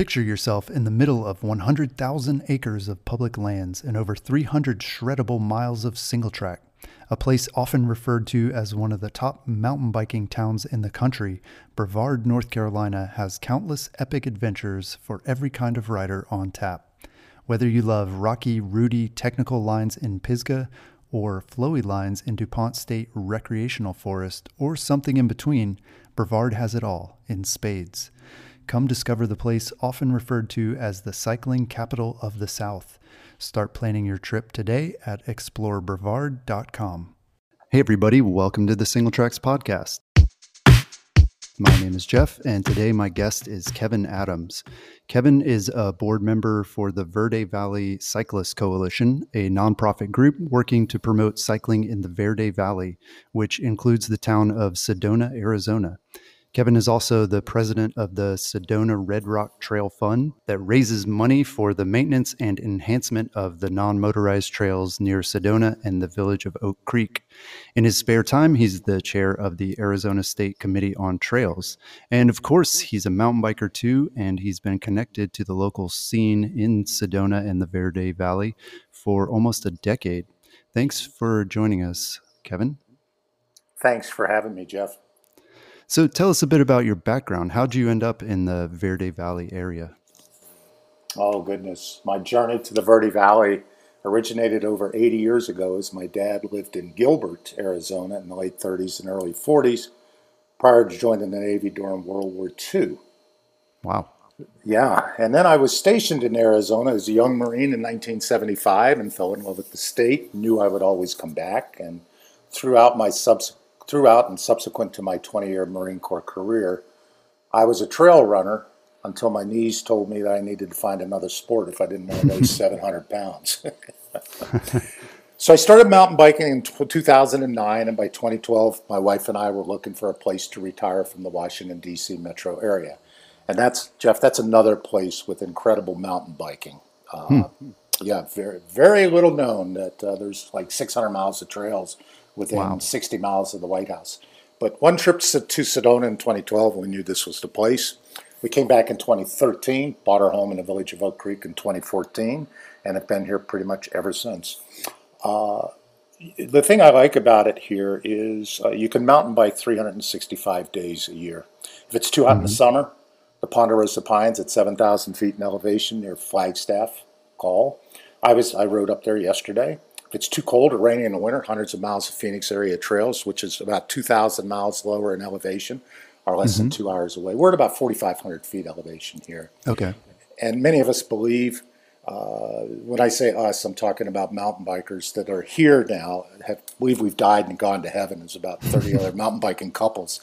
Picture yourself in the middle of 100,000 acres of public lands and over 300 shreddable miles of single track. A place often referred to as one of the top mountain biking towns in the country, Brevard, North Carolina has countless epic adventures for every kind of rider on tap. Whether you love rocky, rooty technical lines in Pisgah or flowy lines in DuPont State Recreational Forest or something in between, Brevard has it all in spades. Come discover the place often referred to as the cycling capital of the South. Start planning your trip today at explorebrevard.com. Hey, everybody, welcome to the Single Tracks Podcast. My name is Jeff, and today my guest is Kevin Adams. Kevin is a board member for the Verde Valley Cyclist Coalition, a nonprofit group working to promote cycling in the Verde Valley, which includes the town of Sedona, Arizona. Kevin is also the president of the Sedona Red Rock Trail Fund that raises money for the maintenance and enhancement of the non motorized trails near Sedona and the village of Oak Creek. In his spare time, he's the chair of the Arizona State Committee on Trails. And of course, he's a mountain biker too, and he's been connected to the local scene in Sedona and the Verde Valley for almost a decade. Thanks for joining us, Kevin. Thanks for having me, Jeff. So tell us a bit about your background. How'd you end up in the Verde Valley area? Oh, goodness. My journey to the Verde Valley originated over 80 years ago as my dad lived in Gilbert, Arizona in the late 30s and early 40s prior to joining the Navy during World War II. Wow. Yeah, and then I was stationed in Arizona as a young Marine in 1975 and fell in love with the state, knew I would always come back, and throughout my subsequent throughout and subsequent to my 20 year Marine Corps career, I was a trail runner until my knees told me that I needed to find another sport if I didn't want to weigh 700 pounds. so I started mountain biking in 2009, and by 2012, my wife and I were looking for a place to retire from the Washington, D.C. metro area. And that's, Jeff, that's another place with incredible mountain biking. Uh, hmm. Yeah, very, very little known that uh, there's like 600 miles of trails within wow. 60 miles of the White House. But one trip to, to Sedona in 2012, we knew this was the place. We came back in 2013, bought our home in the village of Oak Creek in 2014, and have been here pretty much ever since. Uh, the thing I like about it here is uh, you can mountain bike 365 days a year. If it's too hot mm-hmm. in the mm-hmm. summer, the Ponderosa Pines at 7,000 feet in elevation near Flagstaff, call. I was I rode up there yesterday. If it's too cold or rainy in the winter, hundreds of miles of Phoenix area trails, which is about 2,000 miles lower in elevation, are less mm-hmm. than two hours away. We're at about 4,500 feet elevation here. Okay. And many of us believe, uh, when I say us, I'm talking about mountain bikers that are here now, have, believe we've died and gone to heaven. There's about 30 other mountain biking couples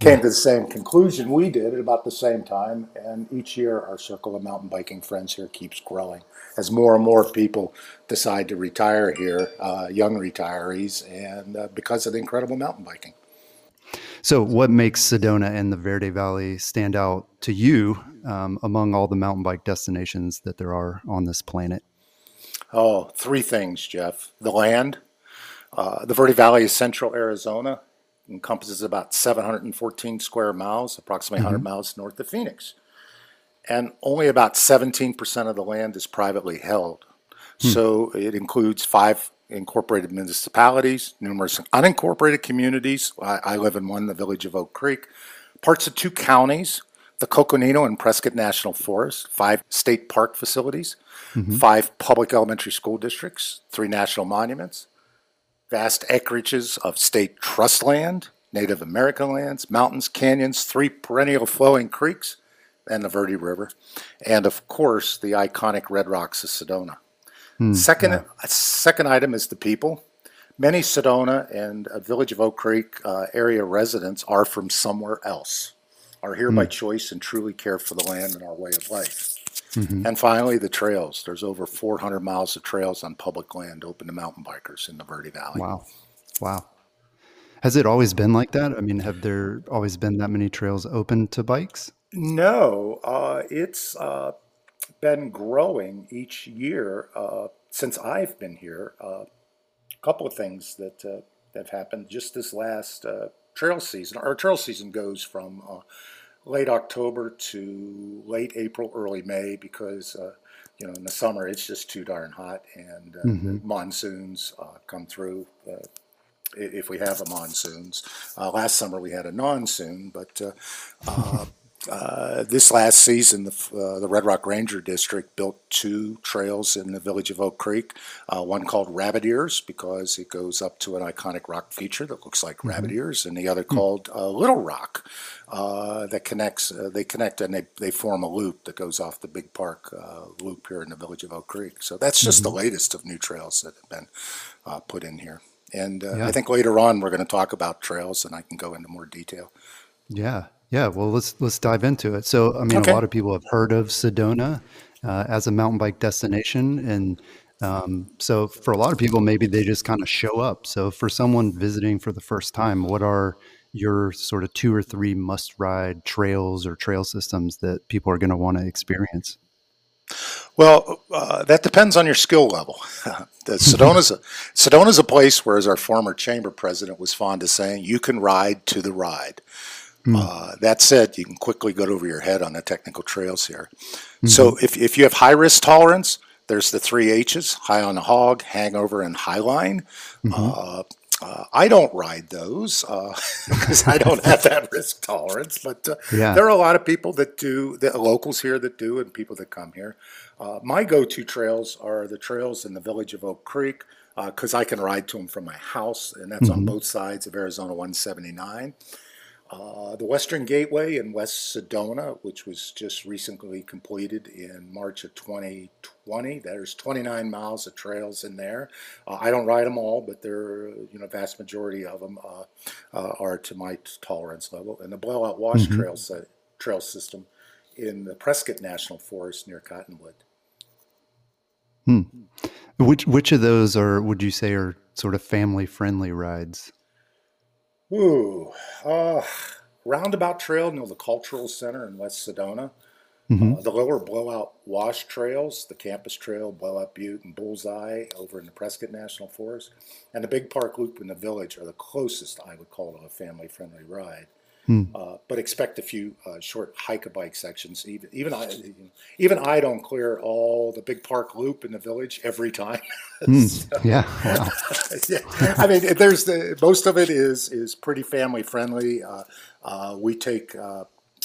came to the same conclusion we did at about the same time. And each year, our circle of mountain biking friends here keeps growing as more and more people decide to retire here, uh, young retirees, and uh, because of the incredible mountain biking. So, what makes Sedona and the Verde Valley stand out to you um, among all the mountain bike destinations that there are on this planet? Oh, three things, Jeff. The land. Uh, the Verde Valley is central Arizona encompasses about 714 square miles, approximately 100 mm-hmm. miles north of Phoenix. And only about 17% of the land is privately held. Hmm. So it includes five incorporated municipalities, numerous unincorporated communities. I, I, live in one, the village of Oak Creek, parts of two counties, the Coconino and Prescott National Forest, five state park facilities, mm-hmm. five public elementary school districts, three national monuments, vast acreages of state trust land, Native American lands, mountains, canyons, three perennial flowing creeks, and the Verde River, and of course the iconic Red Rocks of Sedona. Hmm, second, yeah. second item is the people. many Sedona and uh, Village of Oak Creek uh, area residents are from somewhere else, are here by choice and truly care for the land and our way of life. And finally, the trails. There's over 400 miles of trails on public land open to mountain bikers in the Verde Valley. Wow. Wow. Has it always been like that? I mean, have there always been that many trails open to bikes? No, uh, it's uh, been growing each year uh, since I've been here. A couple of things that uh, have happened just this last uh, trail season. Our trail season goes from uh, late October to late April, early May because. Uh, you know, in the summer it's just too darn hot, and uh, the monsoons uh, come through uh, if we have a monsoons. Uh, last summer we had a non-soon, but uh, this last season, the, uh, the Red Rock Ranger District built two trails in the village of Oak Creek. Uh, one called Rabbit Ears because it goes up to an iconic rock feature that looks like rabbit ears, and the other called uh, Little Rock uh, that connects. Uh, they connect and they, they form a loop that goes off the Big Park uh, loop here in the village of Oak Creek. So that's just the latest of new trails that have been uh, put in here. And uh, Yeah. I think later on we're going to talk about trails, and I can go into more detail. Yeah, yeah. Well, let's let's dive into it. So, I mean, Okay. a lot of people have heard of Sedona uh, as a mountain bike destination, and um, so for a lot of people, maybe they just kind of show up. So, for someone visiting for the first time, what are your sort of two or three must-ride trails or trail systems that people are going to want to experience? Well, uh, that depends on your skill level. Sedona's a, Sedona's a place where, as our former chamber president was fond of saying, you can ride to the ride. Uh, that said, you can quickly get over your head on the technical trails here. So, if, if you have high risk tolerance, there's the three H's: high on the hog, hangover, and high line. Uh, uh, I don't ride those because I don't have that risk tolerance. But uh, Yeah. there are a lot of people that do, the locals here that do, and people that come here. Uh, my go-to trails are the trails in the village of Oak Creek because I can ride to them from my house, and that's on both sides of Arizona 179. Uh, the Western Gateway in West Sedona, which was just recently completed in March of 2020. There's 29 miles of trails in there. Uh, I don't ride them all, but they're, you know, vast majority of them uh, uh, are to my tolerance level. And the Blowout Wash Trail, se- trail system in the Prescott National Forest near Cottonwood. Which which of those are would you say are sort of family-friendly rides? Ooh, uh, Roundabout Trail near the Cultural Center in West Sedona. Mm-hmm. Uh, the lower blowout wash trails, the Campus Trail, Blowout Butte, and Bullseye over in the Prescott National Forest, and the Big Park Loop in the village are the closest I would call to a family friendly ride. Hmm. Uh, but expect a few uh, short hike a bike sections. Even even I even I don't clear all the Big Park Loop in the village every time. So- Yeah. Wow. yeah, I mean, there's the most of it is is pretty family friendly. Uh, uh, we take uh,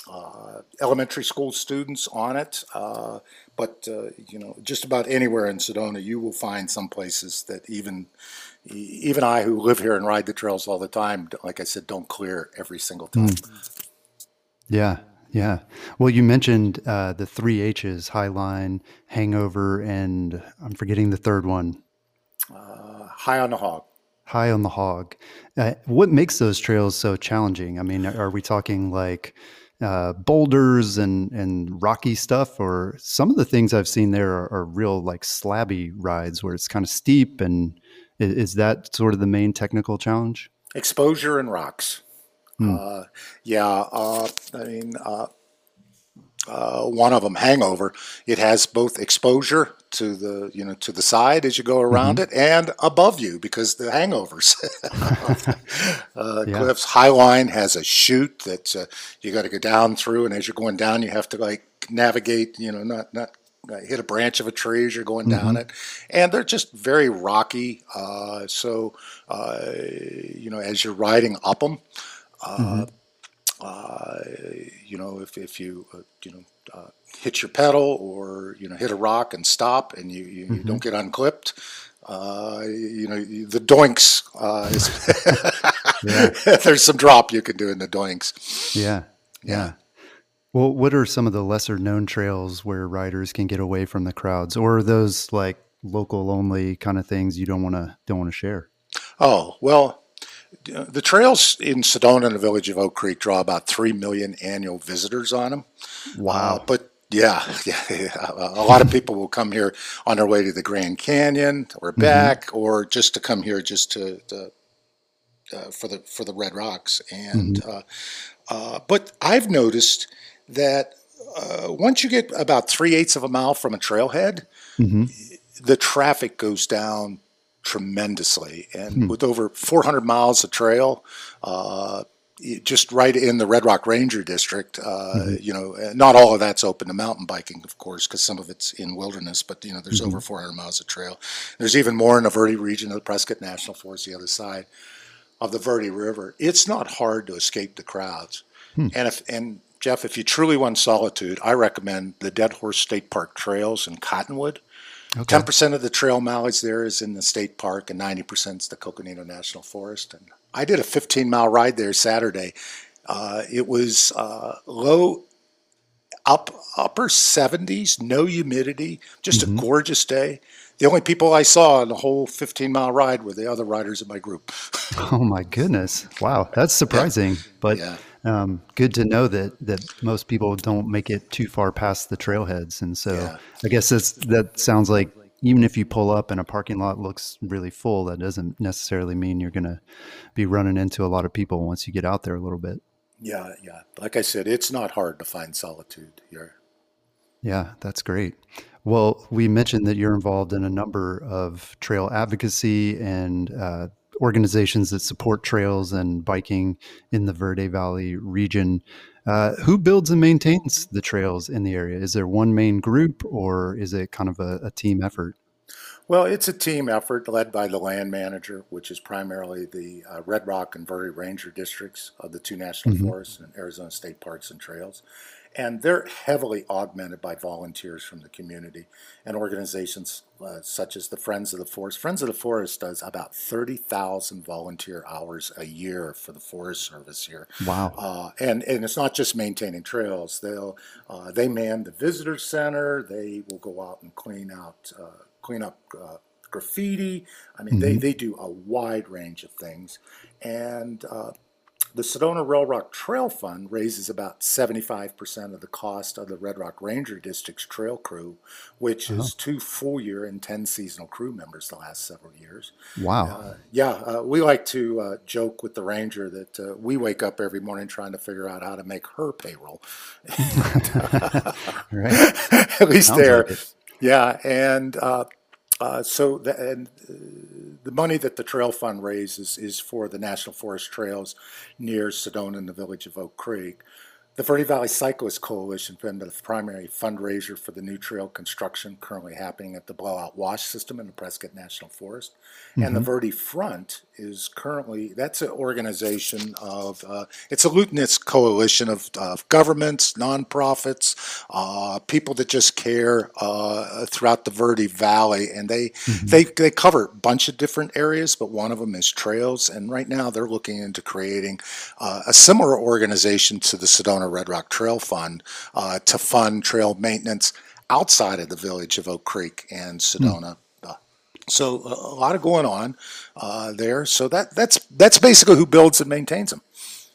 uh, elementary school students on it, uh, but uh, you know, just about anywhere in Sedona, you will find some places that even even I, who live here and ride the trails all the time, like I said, don't clear every single time. Yeah, yeah. Well, you mentioned uh, the three H's: Highline, Hangover, and I'm forgetting the third one. Uh, high on the hog. High on the Hog. Uh, what makes those trails so challenging? I mean, are we talking like uh, boulders and and rocky stuff, or some of the things I've seen there are, are real like slabby rides where it's kind of steep? And i- is that sort of the main technical challenge? exposure and rocks. Uh, yeah, uh, I mean, uh, uh, one of them, hangover. It has both exposure to the you know to the side as you go around it, and above you because the hangovers. uh, Yeah. Cliff's Highline has a chute that uh, you got to go down through, and as you're going down, you have to like navigate. You know, not not hit a branch of a tree as you're going down it, and they're just very rocky. Uh, so uh, you know, as you're riding up them, uh, uh, you know, if if you uh, you know uh, hit your pedal or you know hit a rock and stop, and you you, you don't get unclipped. Uh, you know the doinks. Uh, is there's some drop you can do in the doinks. Yeah, yeah. Well, what are some of the lesser known trails where riders can get away from the crowds, or are those like local only kind of things you don't want to don't want to share? Oh, well, the trails in Sedona and the village of Oak Creek draw about 3 million annual visitors on them. Wow. Uh, but yeah, yeah, yeah, a lot of people will come here on their way to the Grand Canyon or back, or just to come here just to, to uh, for the for the Red Rocks. And uh, uh, but I've noticed that uh, once you get about three eighths of a mile from a trailhead, the traffic goes down tremendously. And with over 400 miles of trail, uh, just right in the Red Rock Ranger District, uh, you know, not all of that's open to mountain biking, of course, because some of it's in wilderness, but, you know, there's over 400 miles of trail. There's even more in the Verde region of the Prescott National Forest, the other side of the Verde River. It's not hard to escape the crowds. And if, and Jeff, if you truly want solitude, I recommend the Dead Horse State Park trails in Cottonwood. Ten percent of the trail mileage there is in the state park, and ninety percent is the Coconino National Forest. And I did a 15 mile ride there Saturday. Uh, it was uh, low, up upper 70s, no humidity, just a gorgeous day. The only people I saw on the whole 15 mile ride were the other riders in my group. Oh my goodness! Wow, that's surprising, but Yeah. Um, good to know that that most people don't make it too far past the trailheads, and so Yeah. I guess that's that sounds like even if you pull up and a parking lot looks really full, that doesn't necessarily mean you're going to be running into a lot of people once you get out there a little bit. Yeah, yeah. Like I said, it's not hard to find solitude here. Yeah, that's great. Well, we mentioned that you're involved in a number of trail advocacy and uh, organizations that support trails and biking in the Verde Valley region. Uh, who builds and maintains the trails in the area? Is there one main group or is it kind of a, a team effort? Well, it's a team effort led by the land manager, which is primarily the uh, Red Rock and Verde Ranger districts of the two national forests and Arizona State Parks and Trails. And they're heavily augmented by volunteers from the community and organizations uh, such as the Friends of the Forest. Friends of the Forest does about 30,000 volunteer hours a year for the Forest Service here. Wow. Uh, and and it's not just maintaining trails. They'll uh, they man the visitor center. They will go out and clean out uh, clean up uh, graffiti. I mean, they they do a wide range of things. And uh, the Sedona Red Rock Trail Fund raises about 75% of the cost of the Red Rock Ranger District's trail crew, which is two full year and 10 seasonal crew members the last several years. Wow. Uh, yeah, uh, we like to uh, joke with the ranger that uh, we wake up every morning trying to figure out how to make her payroll. right. At least Sounds there. like. Yeah, and uh, uh, so the, and uh, the money that the trail fund raises is for the National Forest trails near Sedona and the village of Oak Creek. The Verde Valley Cyclist Coalition has been the primary fundraiser for the new trail construction currently happening at the Blowout Wash System in the Prescott National Forest. And the Verde Front is currently, that's an organization of, uh, it's a Lutenist coalition of, of governments, nonprofits, uh, people that just care uh, throughout the Verde Valley. And they, they, they cover a bunch of different areas, but one of them is trails. And right now they're looking into creating uh, a similar organization to the Sedona Red Rock Trail Fund uh, to fund trail maintenance outside of the village of Oak Creek and Sedona. Uh, So a a lot of going on uh, there. So that that's that's basically who builds and maintains them.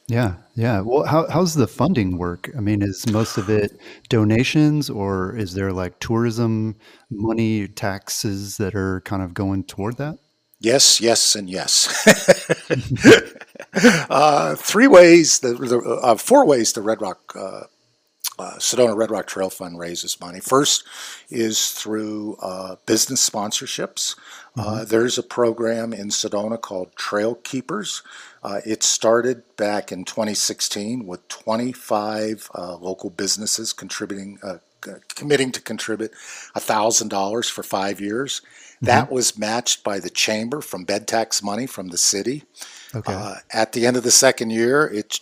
Yeah, yeah. Well, how how's the funding work? I mean, is most of it donations, or is there like tourism money, taxes that are kind of going toward that? Yes, yes, and yes. uh, three ways, the, the, uh, four ways the Red Rock, uh, uh, Sedona Red Rock Trail Fund raises money. First is through uh, business sponsorships. Uh, there's a program in Sedona called Trail Keepers. Uh, it started back in 2016 with 25 uh, local businesses contributing, uh, committing to contribute $1,000 for five years. That was matched by the chamber from bed tax money from the city. Okay. Uh, at the end of the second year, it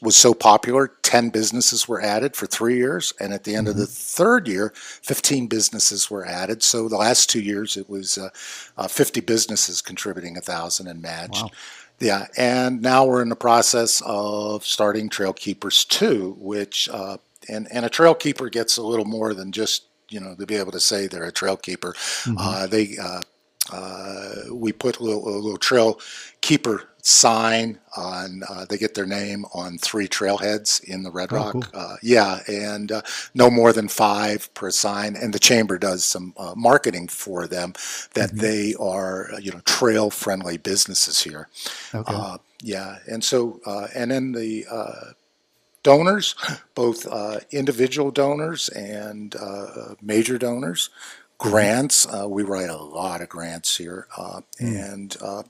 was so popular, 10 businesses were added for three years. And at the end of the third year, 15 businesses were added. So the last two years, it was uh, uh, 50 businesses contributing a 1000 and matched. Wow. Yeah, and now we're in the process of starting Trail Keepers 2, which, uh, and, and a trail keeper gets a little more than just, you know, to be able to say they're a trail keeper. Uh, they, uh, we put a little, a little trail keeper sign on uh, they get their name on three trailheads in the red Oh, rock cool. uh, yeah and uh, no more than five per sign and the chamber does some uh, marketing for them that they are uh, you know trail friendly businesses here Okay. uh, yeah and so uh, and then the uh, donors both uh, individual donors and uh, major donors grants uh, we write a lot of grants here uh, and uh,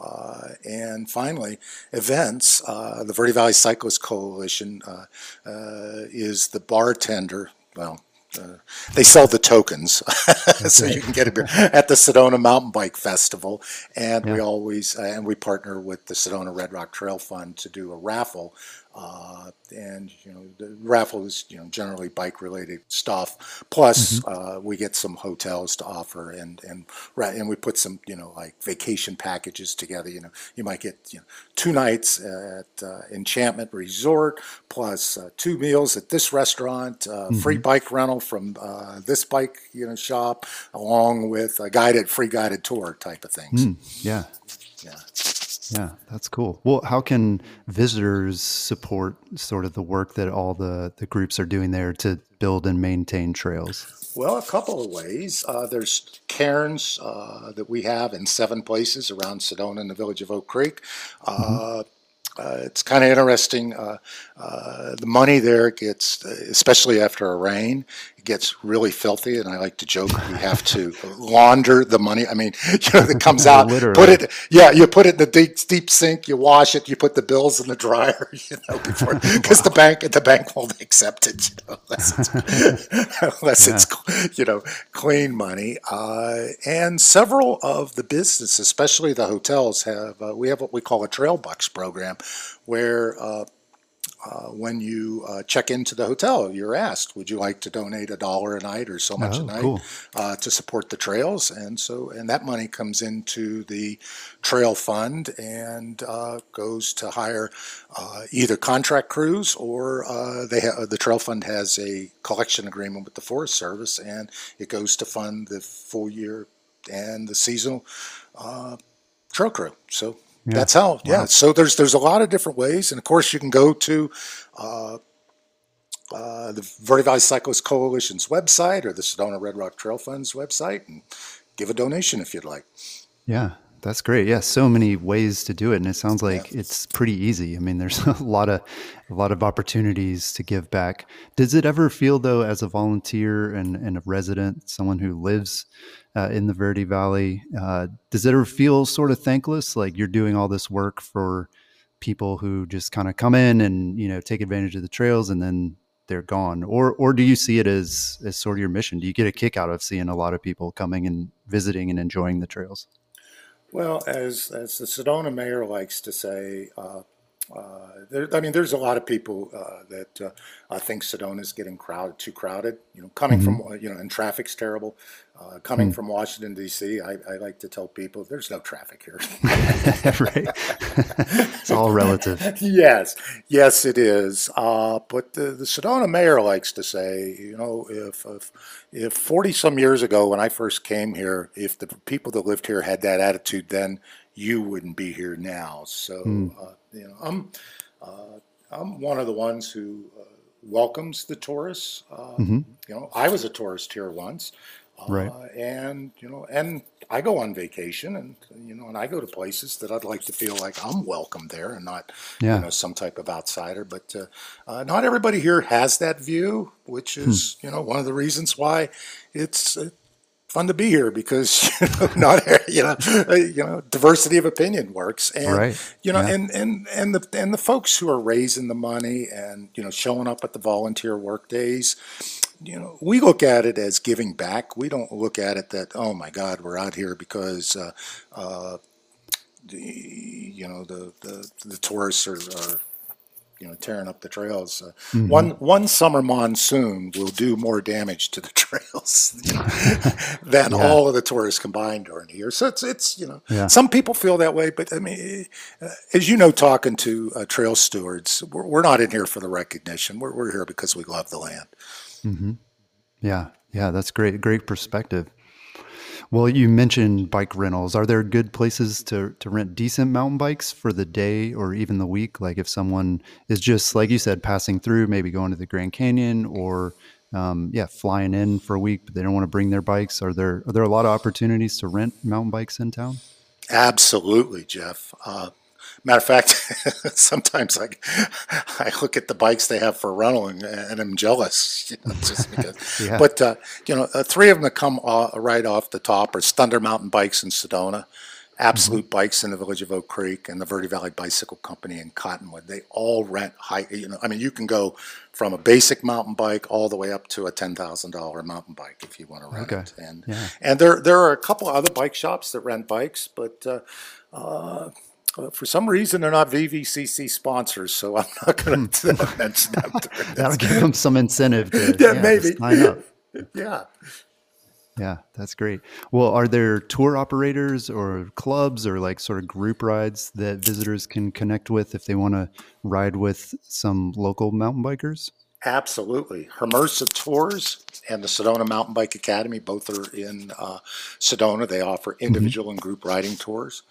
uh, and finally, events. Uh, the Verde Valley Cyclist Coalition uh, uh, is the bartender. Well, uh, they sell the tokens, so you can get a beer at the Sedona Mountain Bike Festival. And we always uh, and we partner with the Sedona Red Rock Trail Fund to do a raffle. Uh, and you know the raffle is you know generally bike related stuff. Plus uh, we get some hotels to offer and and right and we put some you know like vacation packages together. You know you might get you know two nights at uh, Enchantment Resort plus uh, two meals at this restaurant, uh, free bike rental from uh, this bike you know shop, along with a guided free guided tour type of things. yeah. Yeah. Yeah, that's cool. Well, how can visitors support sort of the work that all the, the groups are doing there to build and maintain trails? Well, a couple of ways. Uh, there's cairns uh, that we have in seven places around Sedona and the village of Oak Creek. Uh, uh, it's kind of interesting. Uh, uh, the money there gets, especially after a rain, gets really filthy. And I like to joke we have to launder the money. I mean, you know, it comes out, put it, yeah, you put it in the deep, deep sink, you wash it, you put the bills in the dryer, you know, before because the bank the bank won't accept it, you know, unless it's, unless it's you know clean money. Uh, and several of the businesses, especially the hotels, have uh, we have what we call a trail bucks program, where uh, uh, when you uh, check into the hotel, you're asked, "Would you like to donate a dollar a night or so much Oh, a night cool. uh, to support the trails?" And so, and that money comes into the trail fund and uh, goes to hire uh, either contract crews or uh, they ha- the trail fund has a collection agreement with the Forest Service, and it goes to fund the full year and the seasonal uh, trail crew. So that's how. Yeah. So there's there's a lot of different ways, and of course you can go to. Uh, uh, the Valley Cyclist Coalition's website or the Sedona Red Rock Trail Fund's website and give a donation if you'd like. Yeah, that's great. Yeah, so many ways to do it, and it sounds like it's pretty easy. I mean, there's a lot of a lot of opportunities to give back. Does it ever feel though, as a volunteer and, and a resident, someone who lives uh, in the Verde Valley, uh, does it ever feel sort of thankless, like you're doing all this work for people who just kind of come in and you know take advantage of the trails and then they're gone, or or do you see it as as sort of your mission? Do you get a kick out of seeing a lot of people coming and visiting and enjoying the trails? Well, as as the Sedona mayor likes to say, uh, uh, there, I mean, there's a lot of people uh, that uh, I think Sedona's getting crowded, too crowded. You know, coming from uh, you know, and traffic's terrible. Uh, coming from Washington D.C., I, I like to tell people there's no traffic here. right. it's all relative. yes, yes, it is. Uh, but the, the Sedona mayor likes to say, you know, if if if forty some years ago when I first came here, if the people that lived here had that attitude, then you wouldn't be here now. So, uh, you know, I'm uh, I'm one of the ones who uh, welcomes the tourists. Uh, You know, I was a tourist here once. Right. Uh, and you know, and I go on vacation, and you know, and I go to places that I'd like to feel like I'm welcome there, and not Yeah. you know some type of outsider. But uh, uh, not everybody here has that view, which is you know one of the reasons why it's. Uh, Fun to be here because you know, not you know uh, you know diversity of opinion works and Right. you know Yeah. and and and the and the folks who are raising the money and you know showing up at the volunteer work days you know, we look at it as giving back. We don't look at it that, oh my God, we're out here because, uh, uh, the, you know, the, the, the tourists are, are, you know, tearing up the trails. Uh, One one summer monsoon will do more damage to the trails you know, than all of the tourists combined during the year. So it's it's you know, Yeah. some people feel that way, but I mean, uh, as you know, talking to uh, trail stewards, we're, we're not in here for the recognition. We're we're here because we love the land. Yeah, yeah, that's great. Great perspective. Well, you mentioned bike rentals. Are there good places to, to rent decent mountain bikes for the day or even the week? Like if someone is just, like you said, passing through, maybe going to the Grand Canyon or, um, yeah, flying in for a week, but they don't want to bring their bikes. Are there are there a lot of opportunities to rent mountain bikes in town? Absolutely, Jeff. Uh, Matter of fact, sometimes I, I look at the bikes they have for rental and, and I'm jealous, you know, just because. yeah. But uh, you know, uh, three of them that come uh, right off the top are Thunder Mountain Bikes in Sedona, Absolute mm-hmm. Bikes in the village of Oak Creek, and the Verde Valley Bicycle Company in Cottonwood. They all rent high. You know, I mean, you can go from a basic mountain bike all the way up to a ten thousand dollar mountain bike if you want to rent okay. it. And yeah. and there there are a couple other bike shops that rent bikes, but. Uh, uh, for some reason, they're not VVCC sponsors, so I'm not going to hmm. mention them. That'll give them some incentive to yeah, yeah maybe sign up. yeah. Yeah, that's great. Well, are there tour operators or clubs or like sort of group rides that visitors can connect with if they want to ride with some local mountain bikers? Absolutely. Hermosa Tours and the Sedona Mountain Bike Academy both are in uh, Sedona. They offer mm-hmm. individual mm-hmm. and group riding tours.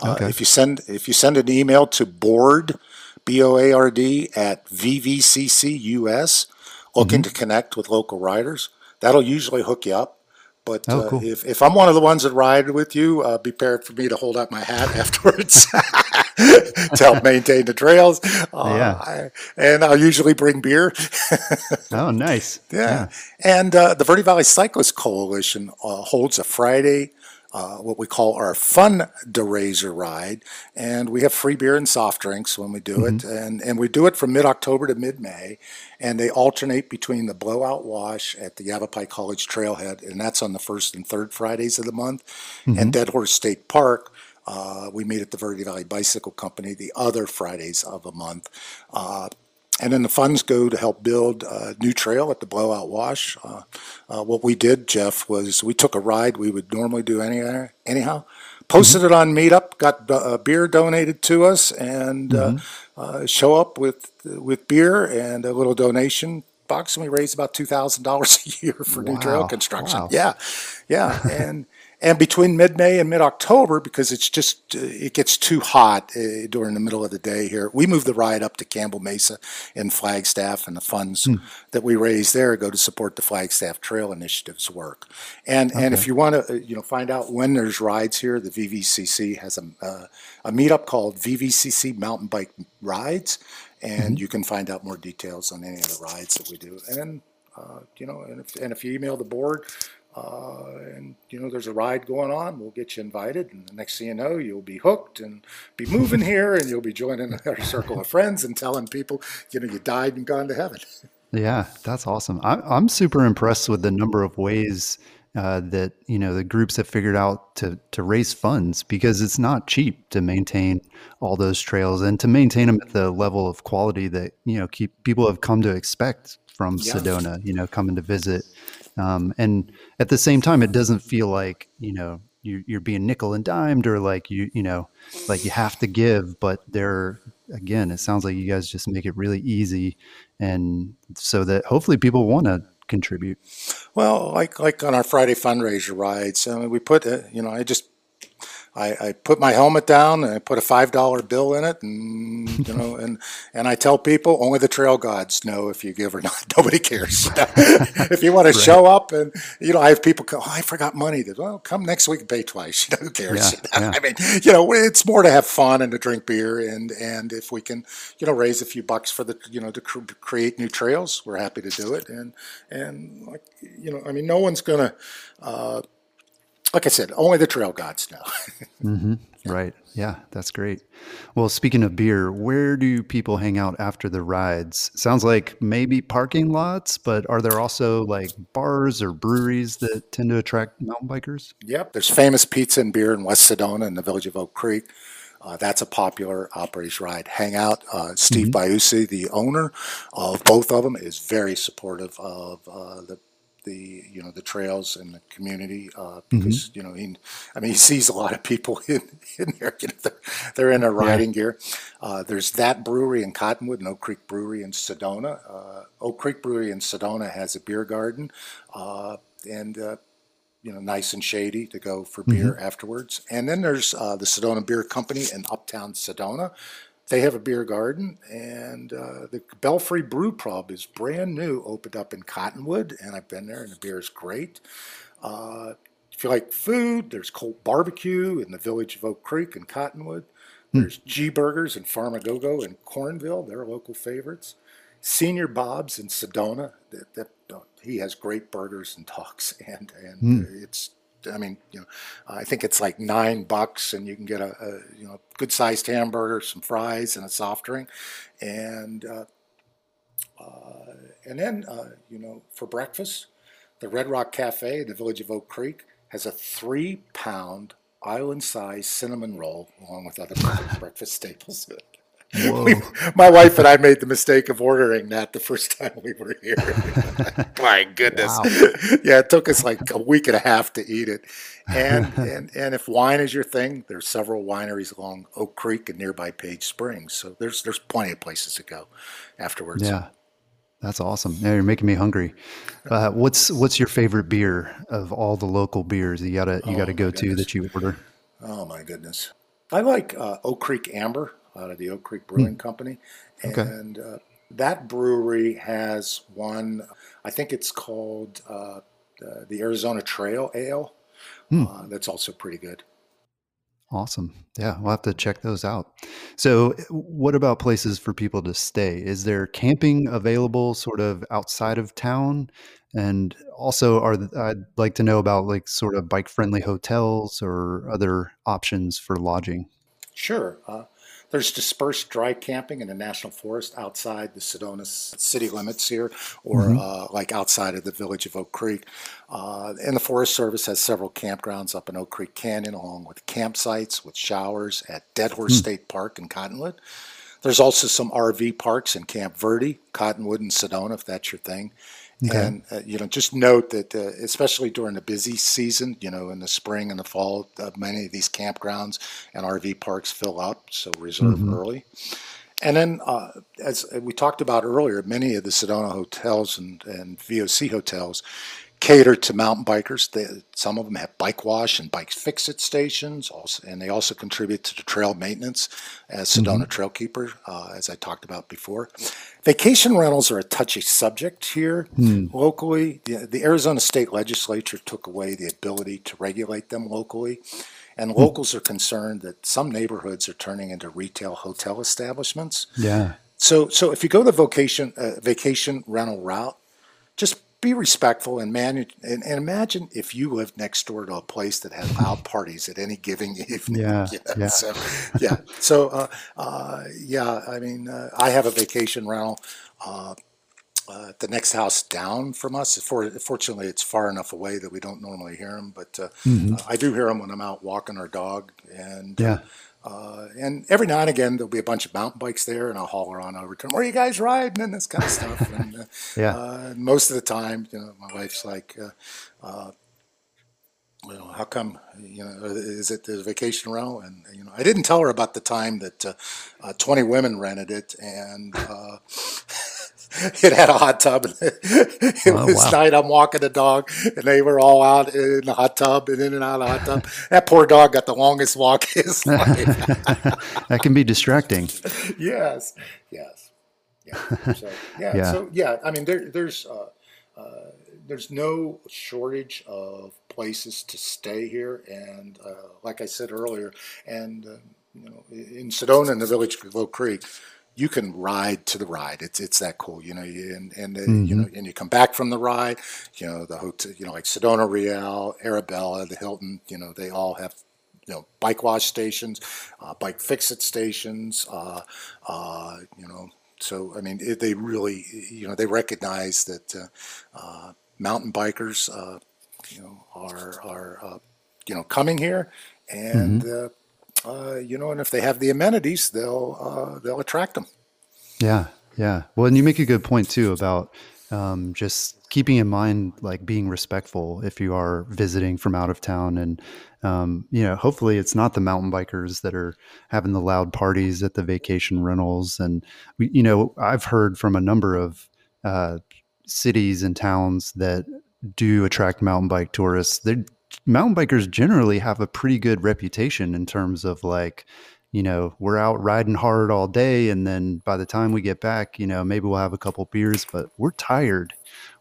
Uh, okay. If you send if you send an email to board b o a r d at vvccus looking mm-hmm. to connect with local riders, that'll usually hook you up. But oh, uh, if, if I'm one of the ones that ride with you, uh, be prepared for me to hold out my hat afterwards to help maintain the trails. Uh, yeah. I, and I'll usually bring beer. oh, nice. Yeah. yeah. And uh, the Verde Valley Cyclist Coalition uh, holds a Friday uh, what we call our fun DeRaiser ride, and we have free beer and soft drinks when we do mm-hmm. it, and and we do it from mid October to mid May, and they alternate between the Blowout Wash at the Yavapai College Trailhead, and that's on the first and third Fridays of the month, mm-hmm. and Dead Horse State Park. Uh, we meet at the Verde Valley Bicycle Company the other Fridays of a month. Uh, and then the funds go to help build a new trail at the Blowout Wash. Uh, uh, what we did, Jeff, was we took a ride we would normally do any, anyhow, posted mm-hmm. it on Meetup, got uh, beer donated to us, and uh, mm-hmm. uh, show up with with beer and a little donation box, and we raised about two thousand dollars a year for wow. new trail construction. Wow. Yeah, yeah, and and between mid-May and mid-October, because it's just it gets too hot uh, during the middle of the day here, we move the ride up to Campbell Mesa in Flagstaff, and the funds hmm. that we raise there go to support the Flagstaff Trail Initiative's work. And okay. and if you want to uh, you know find out when there's rides here, the VVCC has a uh, a meetup called VVCC Mountain Bike Rides, and mm-hmm. you can find out more details on any of the rides that we do. And uh, you know, and if, and if you email the board, uh, and you know, there's a ride going on. We'll get you invited, and the next thing you know, you'll be hooked and be moving here, and you'll be joining our circle of friends and telling people, you know, you died and gone to heaven. Yeah, that's awesome. I'm I'm super impressed with the number of ways uh, that you know the groups have figured out to to raise funds because it's not cheap to maintain all those trails and to maintain them at the level of quality that you know keep people have come to expect from yeah. Sedona. You know, coming to visit um, and at the same time, it doesn't feel like you know you, you're being nickel and dimed or like you you know like you have to give. But there again, it sounds like you guys just make it really easy, and so that hopefully people want to contribute. Well, like like on our Friday fundraiser rides, I mean, we put it, you know I just I, I put my helmet down and I put a five dollar bill in it, and you know, and and I tell people only the trail gods know if you give or not. Nobody cares. if you want right. to show up, and you know, I have people go, oh, I forgot money. That well, come next week and pay twice. You know, who cares? Yeah, yeah. I mean, you know, it's more to have fun and to drink beer, and and if we can, you know, raise a few bucks for the, you know, to cr- create new trails, we're happy to do it, and and like, you know, I mean, no one's gonna. Uh, like I said, only the trail gods know. mm-hmm. Right. Yeah, that's great. Well, speaking of beer, where do people hang out after the rides? Sounds like maybe parking lots, but are there also like bars or breweries that tend to attract mountain bikers? Yep. There's famous pizza and beer in West Sedona in the village of Oak Creek. Uh, that's a popular operators ride hangout. Uh, Steve mm-hmm. Biusi, the owner of both of them, is very supportive of uh, the the you know the trails and the community uh, because mm-hmm. you know he I mean he sees a lot of people in, in there you know, they're, they're in their riding yeah. gear. Uh, there's that brewery in Cottonwood and Oak Creek Brewery in Sedona. Uh, Oak Creek Brewery in Sedona has a beer garden, uh, and uh, you know, nice and shady to go for beer afterwards. And then there's uh, the Sedona Beer Company in Uptown Sedona. They have a beer garden, and uh, the Belfry Brew Pub is brand new, opened up in Cottonwood, and I've been there, and the beer is great. Uh, if you like food, there's Colt Barbecue in the village of Oak Creek in Cottonwood. There's G Burgers and Farmagogo in Cornville. They're local favorites. Senior Bob's in Sedona. That, that he has great burgers and talks, and and uh, it's. I mean, you know, I think it's like nine bucks, and you can get a, a you know good sized hamburger, some fries, and a soft drink, and uh, uh, and then uh, you know for breakfast, the Red Rock Cafe in the village of Oak Creek has a three pound island sized cinnamon roll along with other breakfast staples. Whoa. We, my wife and I made the mistake of ordering that the first time we were here. my goodness. Yeah, it took us like a week and a half to eat it. And, and and if wine is your thing, there's several wineries along Oak Creek and nearby Page Springs. So there's there's plenty of places to go afterwards. Yeah. That's awesome. Yeah, you're making me hungry. Uh, what's what's your favorite beer of all the local beers you gotta you Oh, gotta my go to that you order? Oh my goodness. I like uh, Oak Creek Amber out of the Oak Creek Brewing Company. Okay. And uh, that brewery has one, I think it's called uh, the, the Arizona Trail Ale. Uh, that's also pretty good. Awesome. Yeah, we'll have to check those out. So, what about places for people to stay? Is there camping available sort of outside of town? And also, are I'd like to know about like sort of bike friendly hotels or other options for lodging. Sure. Uh, there's dispersed dry camping in the national forest outside the Sedona city limits here, or uh, like outside of the village of Oak Creek. Uh, and the Forest Service has several campgrounds up in Oak Creek Canyon, along with campsites with showers at Dead Horse State Park in Cottonwood. There's also some RV parks in Camp Verde, Cottonwood, and Sedona, if that's your thing. And uh, you know, just note that, uh, especially during the busy season, you know, in the spring and the fall, uh, many of these campgrounds and RV parks fill up, so reserve early. And then, uh, as we talked about earlier, many of the Sedona hotels and, and VOC hotels cater to mountain bikers. They, some of them have bike wash and bike fix it stations, also, and they also contribute to the trail maintenance as Sedona Trail Keeper, uh, as I talked about before. Vacation rentals are a touchy subject here locally. The, the Arizona State Legislature took away the ability to regulate them locally. And locals are concerned that some neighborhoods are turning into retail hotel establishments. Yeah. So, so if you go the vocation uh, vacation rental route, just be respectful and manage. And, and imagine if you lived next door to a place that had loud parties at any given evening. Yeah, You know, yeah. So, yeah. So, uh, uh, yeah. I mean, uh, I have a vacation rental. Uh, uh, the next house down from us. For, fortunately, it's far enough away that we don't normally hear them, but uh, uh, I do hear them when I'm out walking our dog. And Yeah. Uh, and every now and again, there'll be a bunch of mountain bikes there, and I'll holler on over to them, "Where are you guys riding?" and this kind of stuff. And uh, Yeah. uh, most of the time, you know, my wife's like, uh, uh, "You know, how come? You know, is it the vacation rental?" And you know, I didn't tell her about the time that uh, uh, twenty women rented it, and. Uh, It had a hot tub. it Oh, was wow. night. I'm walking the dog, and they were all out in the hot tub and in and out of the hot tub. That poor dog got the longest walk his life. that can be distracting. yes, yes, yeah. So, yeah, Yeah. so yeah. I mean, there, there's uh, uh, there's no shortage of places to stay here, and uh, like I said earlier, and uh, you know, in Sedona, in the village of Oak Creek. You can ride to the ride. It's it's that cool, you know. you- And and uh, you know, and you come back from the ride. You know, the hotel, you know, like Sedona Real, Arabella, the Hilton. You know, they all have you know bike wash stations, uh, bike fix it stations. Uh, uh, you know, so I mean, it, they really you know they recognize that uh, uh, mountain bikers uh, you know are are uh, you know coming here and. Uh, uh, you know, and if they have the amenities, they'll uh, they'll attract them. Yeah, yeah. Well, and you make a good point too about um, just keeping in mind like being respectful if you are visiting from out of town, and um, you know, hopefully it's not the mountain bikers that are having the loud parties at the vacation rentals. And we, you know, I've heard from a number of uh, cities and towns that do attract mountain bike tourists. They mountain bikers generally have a pretty good reputation in terms of like, you know, we're out riding hard all day, and then by the time we get back, you know, maybe we'll have a couple beers, but we're tired.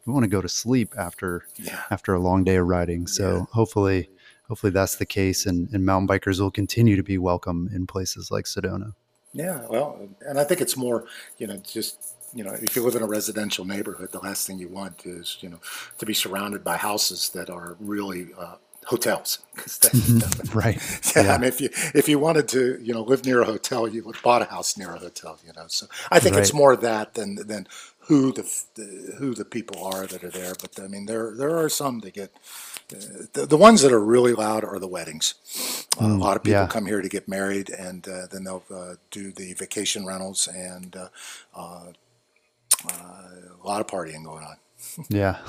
We want to go to sleep after Yeah. after a long day of riding. So Yeah. hopefully, hopefully that's the case, and, and mountain bikers will continue to be welcome in places like Sedona. Yeah, well, and I think it's more, you know, just you know, if you live in a residential neighborhood, the last thing you want is, you know, to be surrounded by houses that are really uh, hotels. that- Right. yeah, Yeah. I mean, if you if you wanted to, you know, live near a hotel, you would bought a house near a hotel. You know, so I think it's more that than than who the, the who the people are that are there. But I mean, there there are some that get. Uh, the, the ones that are really loud are the weddings. Uh, a lot of people yeah. come here to get married, and uh, then they'll uh, do the vacation rentals, and uh, a lot of partying going on. Yeah.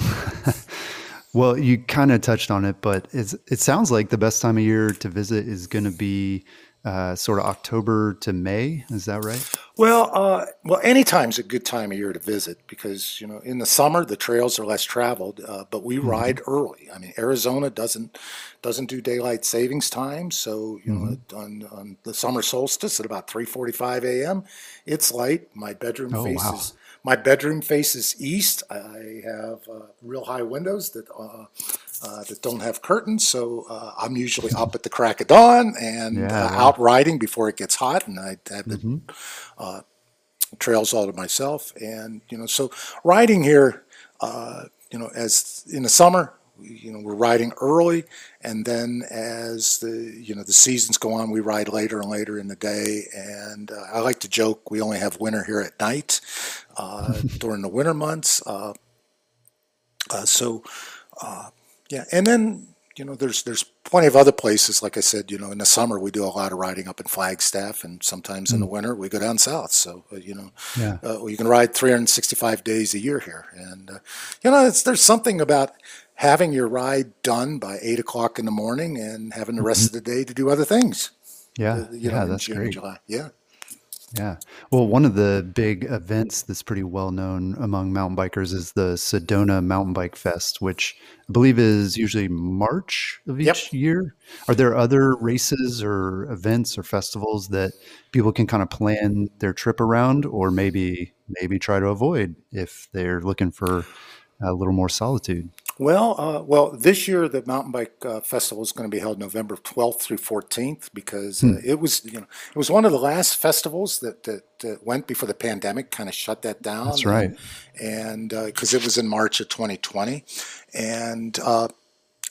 well, you kind of touched on it, but it's, it sounds like the best time of year to visit is going to be uh, sort of October to May. Is that right? Well, uh, well, anytime's a good time of year to visit because you know in the summer the trails are less traveled, uh, but we ride early. I mean, Arizona doesn't doesn't do daylight savings time, so you know on, on the summer solstice at about three forty five a.m. it's light. My bedroom Oh, wow. My bedroom faces east. I have uh, real high windows that uh, uh, that don't have curtains, so uh, I'm usually up at the crack of dawn and Yeah, uh, out riding before it gets hot, and I have the trails all to myself. And, you know, so riding here, uh, you know, as in the summer, you know, we're riding early. And then as the, you know, the seasons go on, we ride later and later in the day. And uh, I like to joke, we only have winter here at night uh, during the winter months. Uh, uh, so, uh, yeah. And then, you know, there's there's plenty of other places. Like I said, you know, in the summer we do a lot of riding up in Flagstaff, and sometimes in the winter we go down south. So uh, you know, Yeah. uh, you can ride 365 days a year here, and uh, you know, it's, there's something about having your ride done by eight o'clock in the morning and having the rest of the day to do other things. Yeah. uh, You know, yeah, that's June great. July. Yeah. Yeah. Well, one of the big events that's pretty well known among mountain bikers is the Sedona Mountain Bike Fest, which I believe is usually March of each Yep. year. Are there other races or events or festivals that people can kind of plan their trip around or maybe maybe try to avoid if they're looking for a little more solitude? Well, uh, well, this year the mountain bike uh, festival is going to be held November 12th through 14th because uh, it was, you know, it was one of the last festivals that that, that went before the pandemic kind of shut that down. That's right. And because it was in March of 2020, and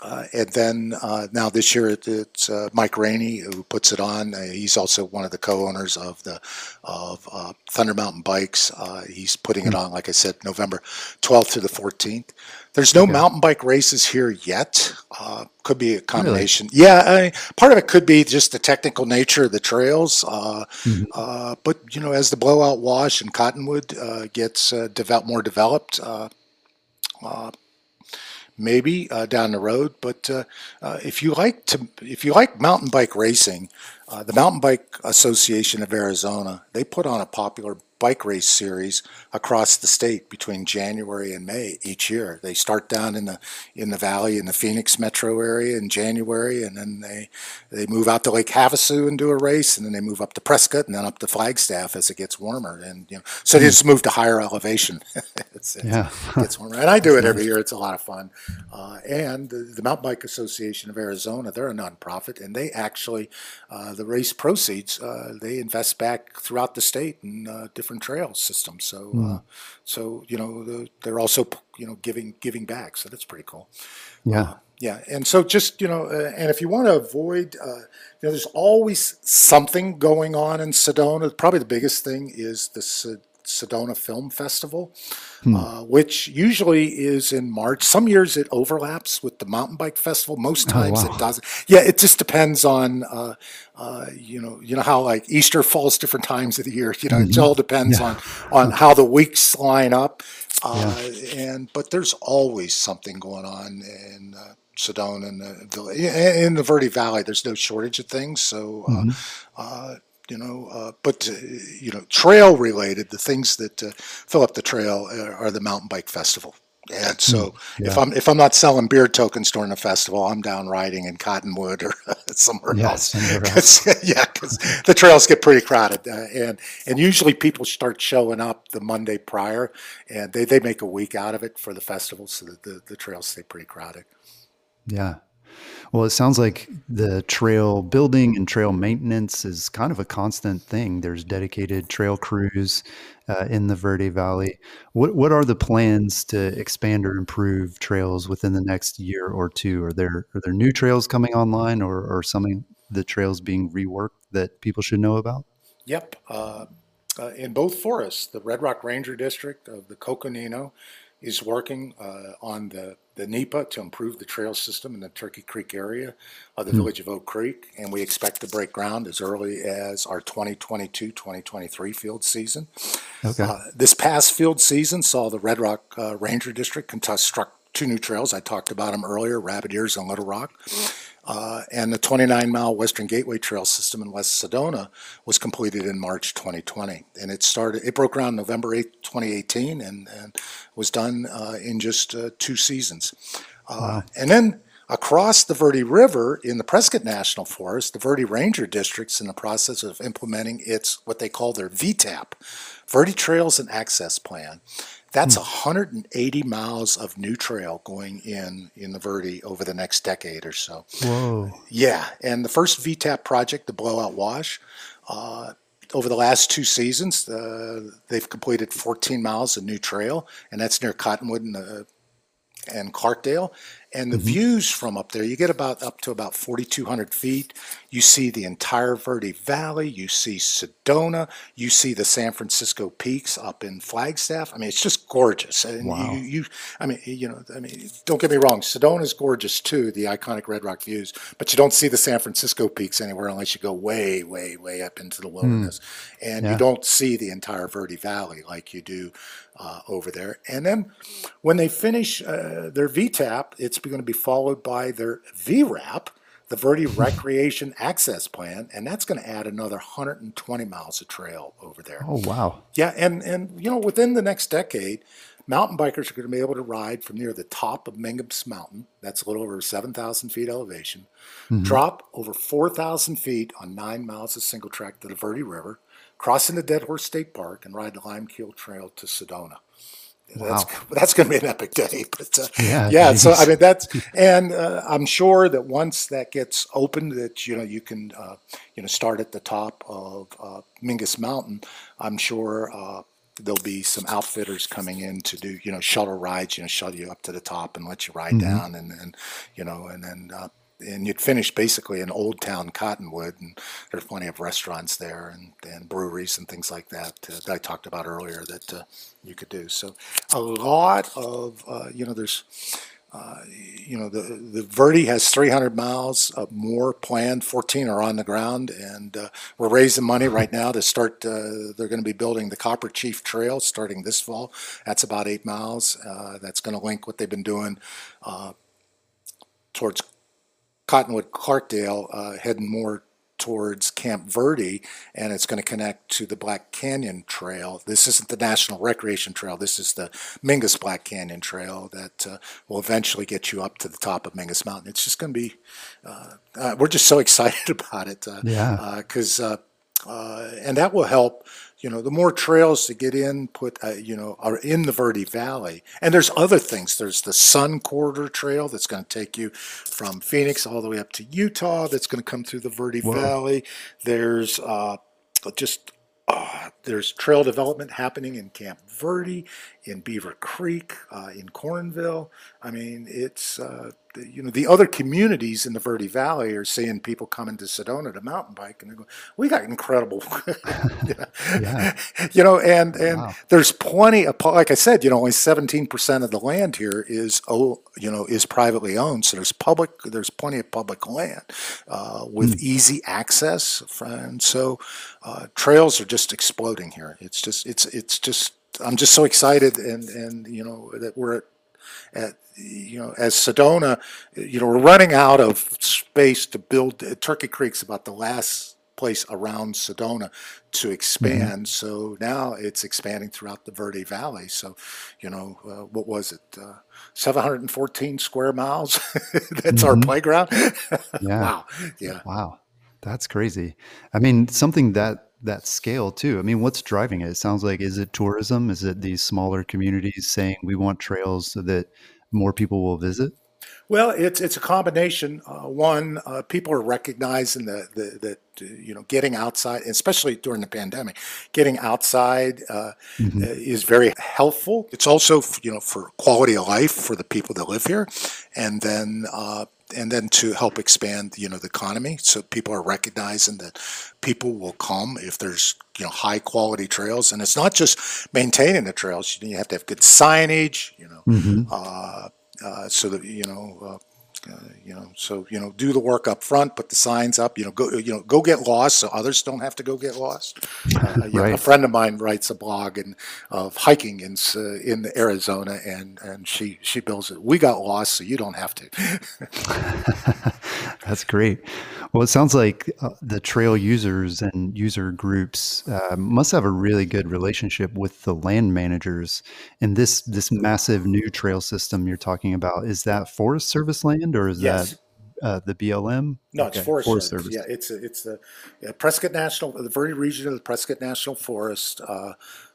uh, and then uh, now this year it, it's uh, Mike Rainey who puts it on. Uh, he's also one of the co-owners of the of uh, Thunder Mountain Bikes. Uh, he's putting it on, like I said, November 12th to the 14th. There's no mountain bike races here yet. Uh, could be a combination. Yeah, I, part of it could be just the technical nature of the trails. Uh, uh, but you know, as the blowout wash and Cottonwood uh, gets uh, develop, more developed, uh, maybe uh, down the road. But uh, uh, if you like to, if you like mountain bike racing, uh, the Mountain Bike Association of Arizona they put on a popular bike race series across the state between January and May each year. They start down in the in the valley in the Phoenix metro area in January, and then they they move out to Lake Havasu and do a race, and then they move up to Prescott and then up to Flagstaff as it gets warmer. And you know, so they just move to higher elevation. it's, it's, Yeah. it gets warmer, and I do it every year. It's a lot of fun. Uh, and the, the Mountain Bike Association of Arizona, they're a nonprofit, and they actually uh, the race proceeds uh, they invest back throughout the state in uh, different trail systems. So, uh, so you know, the, they're also you know giving giving back. So that's pretty cool. Yeah. Yeah, and so just you know, uh, and if you want to avoid, uh, you know, there's always something going on in Sedona. Probably the biggest thing is the Sedona Film Festival, uh, which usually is in March. Some years it overlaps with the mountain bike festival. Most times wow. it doesn't. Yeah, it just depends on, uh, uh, you know, you know how like Easter falls different times of the year. You know, it all depends on on how the weeks line up. Uh, And but there's always something going on in uh, Sedona and the in in the Verde Valley. There's no shortage of things. So. Uh, uh, you know, uh, but uh, you know, trail related, the things that uh, fill up the trail are, are the mountain bike festival. And so mm, yeah. if I'm if I'm not selling beer tokens during the festival, I'm down riding in Cottonwood or somewhere yeah, else. Cause, yeah, because the trails get pretty crowded, uh, and and usually people start showing up the Monday prior, and they, they make a week out of it for the festival, so that the, the trails stay pretty crowded. Yeah, well, it sounds like the trail building and trail maintenance is kind of a constant thing. There's dedicated trail crews uh, in the Verde Valley. What what are the plans to expand or improve trails within the next year or two? Are there are there new trails coming online, or or some the trails being reworked that people should know about? Yep. Uh, uh, in both forests, the Red Rock Ranger District of the Coconino is working uh, on the, the NEPA to improve the trail system in the Turkey Creek area of the mm. village of Oak Creek, and we expect to break ground as early as our 2022-2023 field season. Okay. Uh, this past field season saw the Red Rock uh, Ranger District construct two new trails. I talked about them earlier, Rabbit Ears and Little Rock. Uh, and the 29 mile Western Gateway Trail system in West Sedona was completed in March 2020. And it started, it broke ground November 8, 2018, and, and was done uh, in just uh, two seasons. Uh, wow. And then across the Verde River in the Prescott National Forest, the Verde Ranger District's in the process of implementing its what they call their VTAP, Verde Trails and Access Plan. That's 180 hmm. miles of new trail going in in the Verde over the next decade or so. Whoa! Yeah, and the first VTAP project, the Blowout Wash, uh, over the last two seasons, uh, they've completed 14 miles of new trail, and that's near Cottonwood and, uh, and Clarkdale. And the mm-hmm. views from up there, you get about up to about 4,200 feet. You see the entire Verde Valley. You see Sedona. You see the San Francisco peaks up in Flagstaff. I mean, it's just gorgeous. And wow. you, you, I mean, you know, I mean, don't get me wrong. Sedona is gorgeous too, the iconic Red Rock views. But you don't see the San Francisco peaks anywhere unless you go way, way, way up into the wilderness. Mm. And yeah. you don't see the entire Verde Valley like you do uh, over there. And then when they finish uh, their VTAP, it's going to be followed by their VRAP, the Verde Recreation Access Plan, and that's going to add another 120 miles of trail over there. Oh wow! Yeah, and and you know within the next decade, mountain bikers are going to be able to ride from near the top of Mingus Mountain, that's a little over 7,000 feet elevation, mm-hmm. drop over 4,000 feet on nine miles of single track to the Verde River, crossing the Dead Horse State Park, and ride the Lime Kiln Trail to Sedona. Wow. That's that's going to be an epic day. But uh, yeah, yeah. So I mean that's and uh, I'm sure that once that gets opened, that you know you can uh, you know start at the top of uh, Mingus Mountain. I'm sure uh, there'll be some outfitters coming in to do you know shuttle rides. You know, shuttle you up to the top and let you ride mm-hmm. down, and and you know, and then uh, and you'd finish basically in Old Town Cottonwood, and there's plenty of restaurants there and, and breweries and things like that uh, that I talked about earlier that uh, you could do. So a lot of uh, you know there's. Uh, you know the the Verde has 300 miles of more planned. 14 are on the ground, and uh, we're raising money right now to start. Uh, they're going to be building the Copper Chief Trail starting this fall. That's about eight miles. that's going to link what they've been doing towards Cottonwood Clarkdale uh, heading more towards Camp Verde, and it's going to connect to the Black Canyon Trail. This isn't the National Recreation Trail. This is the Mingus Black Canyon Trail that uh, will eventually get you up to the top of Mingus Mountain. It's just going to be. Uh, uh, we're just so excited about it. Uh, yeah. Because uh, and that will help you know, the more trails to get in, put, uh, you know, are in the Verde Valley. And there's other things. There's the Sun Corridor Trail that's going to take you from Phoenix all the way up to Utah. That's going to come through the Verde Whoa. Valley. There's uh, just uh, there's trail development happening in Camp Verde, in Beaver Creek, uh, in Cornville. I mean, it's uh, you know, the other communities in the Verde Valley are seeing people coming to Sedona to mountain bike, and they're going, "We got incredible," you, know? yeah. you know, and and wow. there's plenty of, like I said, you know, only 17 percent of the land here is oh, you know, is privately owned. So there's public, there's plenty of public land uh, with mm. easy access, and so uh, trails are just exploding here. It's just, it's, it's just. I'm just so excited, and and you know that we're at at, you know, as Sedona, you know, we're running out of space to build. Turkey Creek's about the last place around Sedona to expand. Mm-hmm. So now it's expanding throughout the Verde Valley. So, you know, uh, what was it? Uh, 714 square miles. That's mm-hmm. our playground. yeah. Wow. Yeah. Wow. That's crazy. I mean, something that that scale too. I mean, what's driving it? It sounds like is it tourism? Is it these smaller communities saying we want trails so that more people will visit? Well, it's it's a combination. Uh, one, uh, people are recognizing that the, that uh, you know getting outside, especially during the pandemic, getting outside uh, mm-hmm. Uh, is very helpful. It's also you know for quality of life for the people that live here, and then uh, and then to help expand you know the economy. So people are recognizing that people will come if there's you know high quality trails, and it's not just maintaining the trails. You have to have good signage. You know. Mm-hmm uh, Uh, so that you know. Uh, Uh, uh, you know, so you know, do the work up front, put the signs up. You know, go you know, go get lost, so others don't have to go get lost. Uh, right. know, a friend of mine writes a blog and of hiking in uh, in Arizona, and and she she builds it. We got lost, so you don't have to. That's great. Well, it sounds like uh, the trail users and user groups uh, must have a really good relationship with the land managers. And this this massive new trail system you're talking about is that Forest Service land or is yes. that uh, the BLM? No, okay. it's Forest, Forest Service. Service. Yeah, it's a, it's the yeah, Prescott National, the Verde Ranger of the Prescott National Forest. Uh,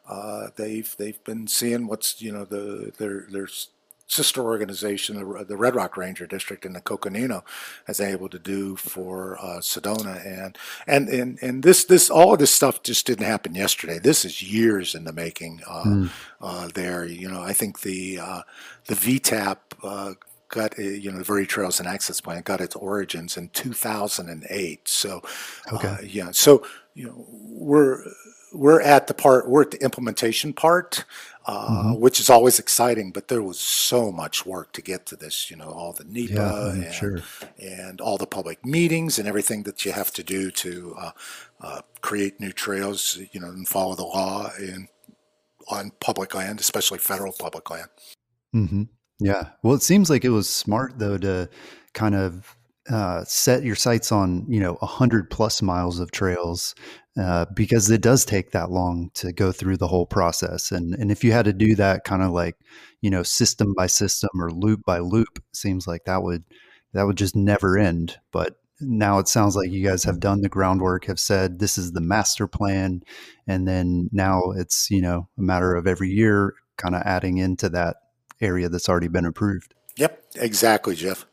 uh, they've they've been seeing what's you know the there there's sister organization, the, the, Red Rock Ranger District in the Coconino, has been able to do for uh, Sedona, and and and and this this all of this stuff just didn't happen yesterday. This is years in the making. Uh, mm. uh, there, you know, I think the uh, the VTAP. Uh, got you know the Verde Trails and Access Plan got its origins in 2008. So, uh, okay. yeah. So you know we're we're at the part we're at the implementation part uh, mm-hmm. which is always exciting. But there was so much work to get to this, you know, all the NEPA yeah, and, sure. and all the public meetings and everything that you have to do to uh, uh, create new trails, you know, and follow the law in on public land, especially federal public land. Mm-hmm. Yeah. Well, it seems like it was smart though to kind of uh, set your sights on you know a hundred plus miles of trails uh, because it does take that long to go through the whole process. And and if you had to do that kind of like you know system by system or loop by loop seems like that would that would just never end. But now it sounds like you guys have done the groundwork have said this is the master plan. And then now it's you know a matter of every year kind of adding into that area that's already been approved yep exactly jeff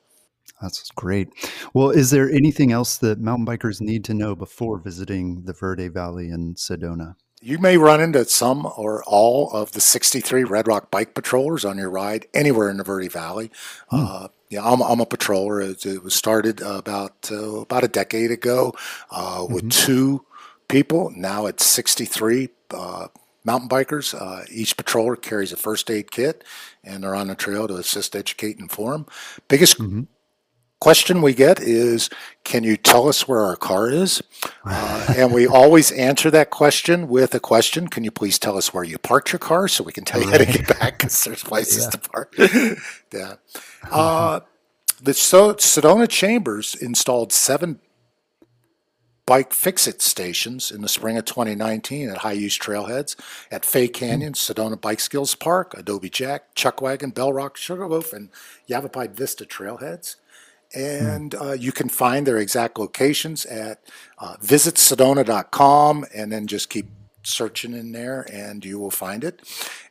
that's great. Well, is there anything else that mountain bikers need to know before visiting the Verde Valley in Sedona? You may run into some or all of the 63 Red Rock bike patrollers on your ride anywhere in the Verde Valley. Hmm. Uh, yeah, I'm, I'm, a patroller. It, it was started about uh, about a decade ago uh, with mm-hmm. two people. Now it's 63 uh, mountain bikers. Uh, each patroller carries a first aid kit, and they're on the trail to assist, educate, and inform. Biggest mm-hmm question we get is, can you tell us where our car is? Uh, and we always answer that question with a question. Can you please tell us where you parked your car so we can tell you how to get back because there's places yeah. to park. yeah. Uh, the Sedona Chambers installed seven bike fix-it stations in the spring of 2019 at high-use trailheads at Fay Canyon, Sedona Bike Skills Park, Adobe Jack, Chuckwagon, Bell Rock, Sugarloaf, and Yavapai Vista trailheads. And uh, you can find their exact locations at uh, visitsedona.com and then just keep searching in there and you will find it.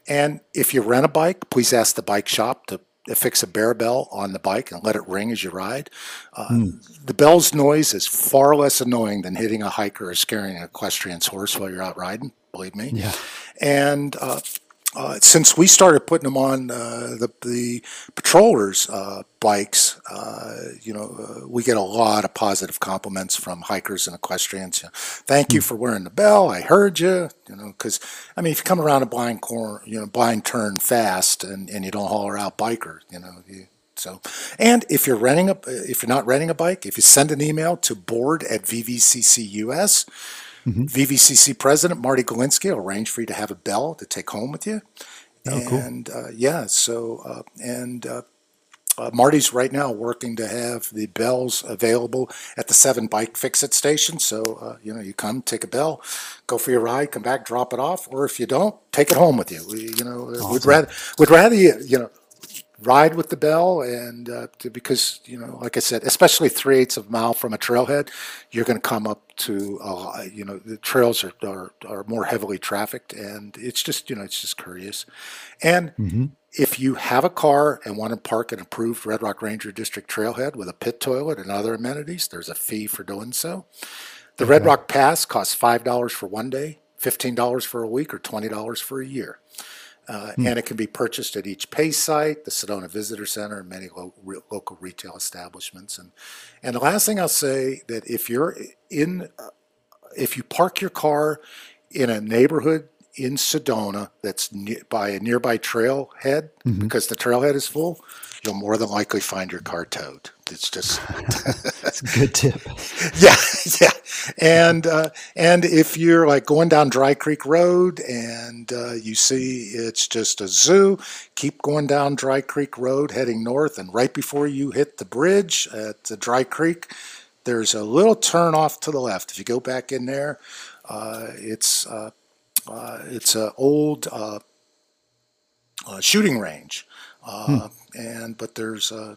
And if you rent a bike, please ask the bike shop to fix a bear bell on the bike and let it ring as you ride. Uh, mm. The bell's noise is far less annoying than hitting a hiker or scaring an equestrian's horse while you're out riding, believe me. Yeah. And uh, uh, since we started putting them on uh, the, the patrollers' uh, bikes, uh, you know, uh, we get a lot of positive compliments from hikers and equestrians. You know, Thank you hmm. for wearing the bell. I heard you. You know, because I mean, if you come around a blind corner, you know, blind turn fast, and, and you don't holler out biker, you know, you, so, and if you're renting a, if you're not renting a bike, if you send an email to board at VVCCUS, Mm-hmm. VVCC president Marty Galinsky arranged for you to have a bell to take home with you. Oh, and cool. uh, yeah, so uh, and uh, uh, Marty's right now working to have the bells available at the seven bike fix it station. So, uh, you know, you come, take a bell, go for your ride, come back, drop it off, or if you don't, take it home with you. We, you know, awesome. would rather, we'd rather you, you know, ride with the bell and uh, to, because you know like i said especially three eighths of a mile from a trailhead you're going to come up to uh, you know the trails are, are, are more heavily trafficked and it's just you know it's just curious and mm-hmm. if you have a car and want to park an approved red rock ranger district trailhead with a pit toilet and other amenities there's a fee for doing so the okay. red rock pass costs $5 for one day $15 for a week or $20 for a year uh, hmm. And it can be purchased at each pay site, the Sedona Visitor Center, and many lo- re- local retail establishments. And and the last thing I'll say that if you're in, uh, if you park your car in a neighborhood in Sedona that's ne- by a nearby trailhead, mm-hmm. because the trailhead is full, you'll more than likely find your car towed. It's just a good tip. yeah, yeah, and uh, and if you're like going down Dry Creek Road and uh, you see it's just a zoo, keep going down Dry Creek Road, heading north, and right before you hit the bridge at the Dry Creek, there's a little turn off to the left. If you go back in there, uh, it's uh, uh, it's an old uh, shooting range. Hmm. Uh, and but there's uh,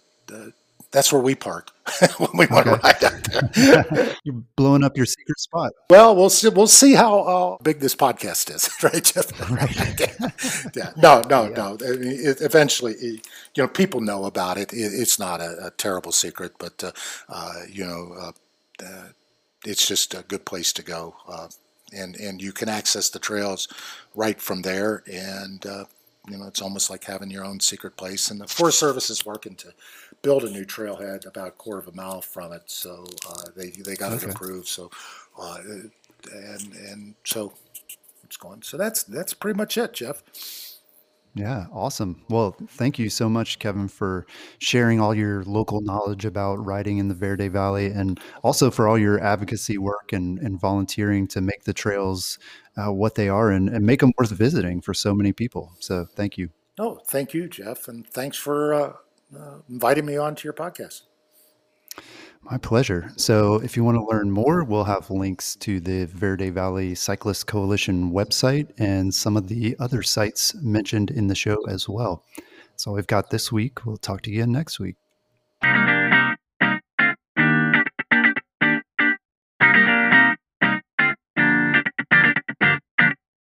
that's where we park when we want to ride out there. You're blowing up your secret spot. Well, we'll see. We'll see how, how big this podcast is, right? Jeff? right. yeah. No, no, yeah. no. I mean, it, eventually, it, you know, people know about it. it it's not a, a, terrible secret, but uh, uh, you know, uh, uh, it's just a good place to go, uh, and and you can access the trails right from there, and you know, it's almost like having your own secret place. And the Forest Service is working to build a new trailhead about a quarter of a mile from it. So uh, they they got okay. it approved. So uh, and and so it's going. So that's that's pretty much it, Jeff. Yeah, awesome. Well, thank you so much, Kevin, for sharing all your local knowledge about riding in the Verde Valley and also for all your advocacy work and, and volunteering to make the trails uh, what they are and, and make them worth visiting for so many people. So thank you. Oh, thank you, Jeff. And thanks for uh, uh, inviting me on to your podcast. My pleasure. So, if you want to learn more, we'll have links to the Verde Valley Cyclist Coalition website and some of the other sites mentioned in the show as well. So, we've got this week. We'll talk to you again next week.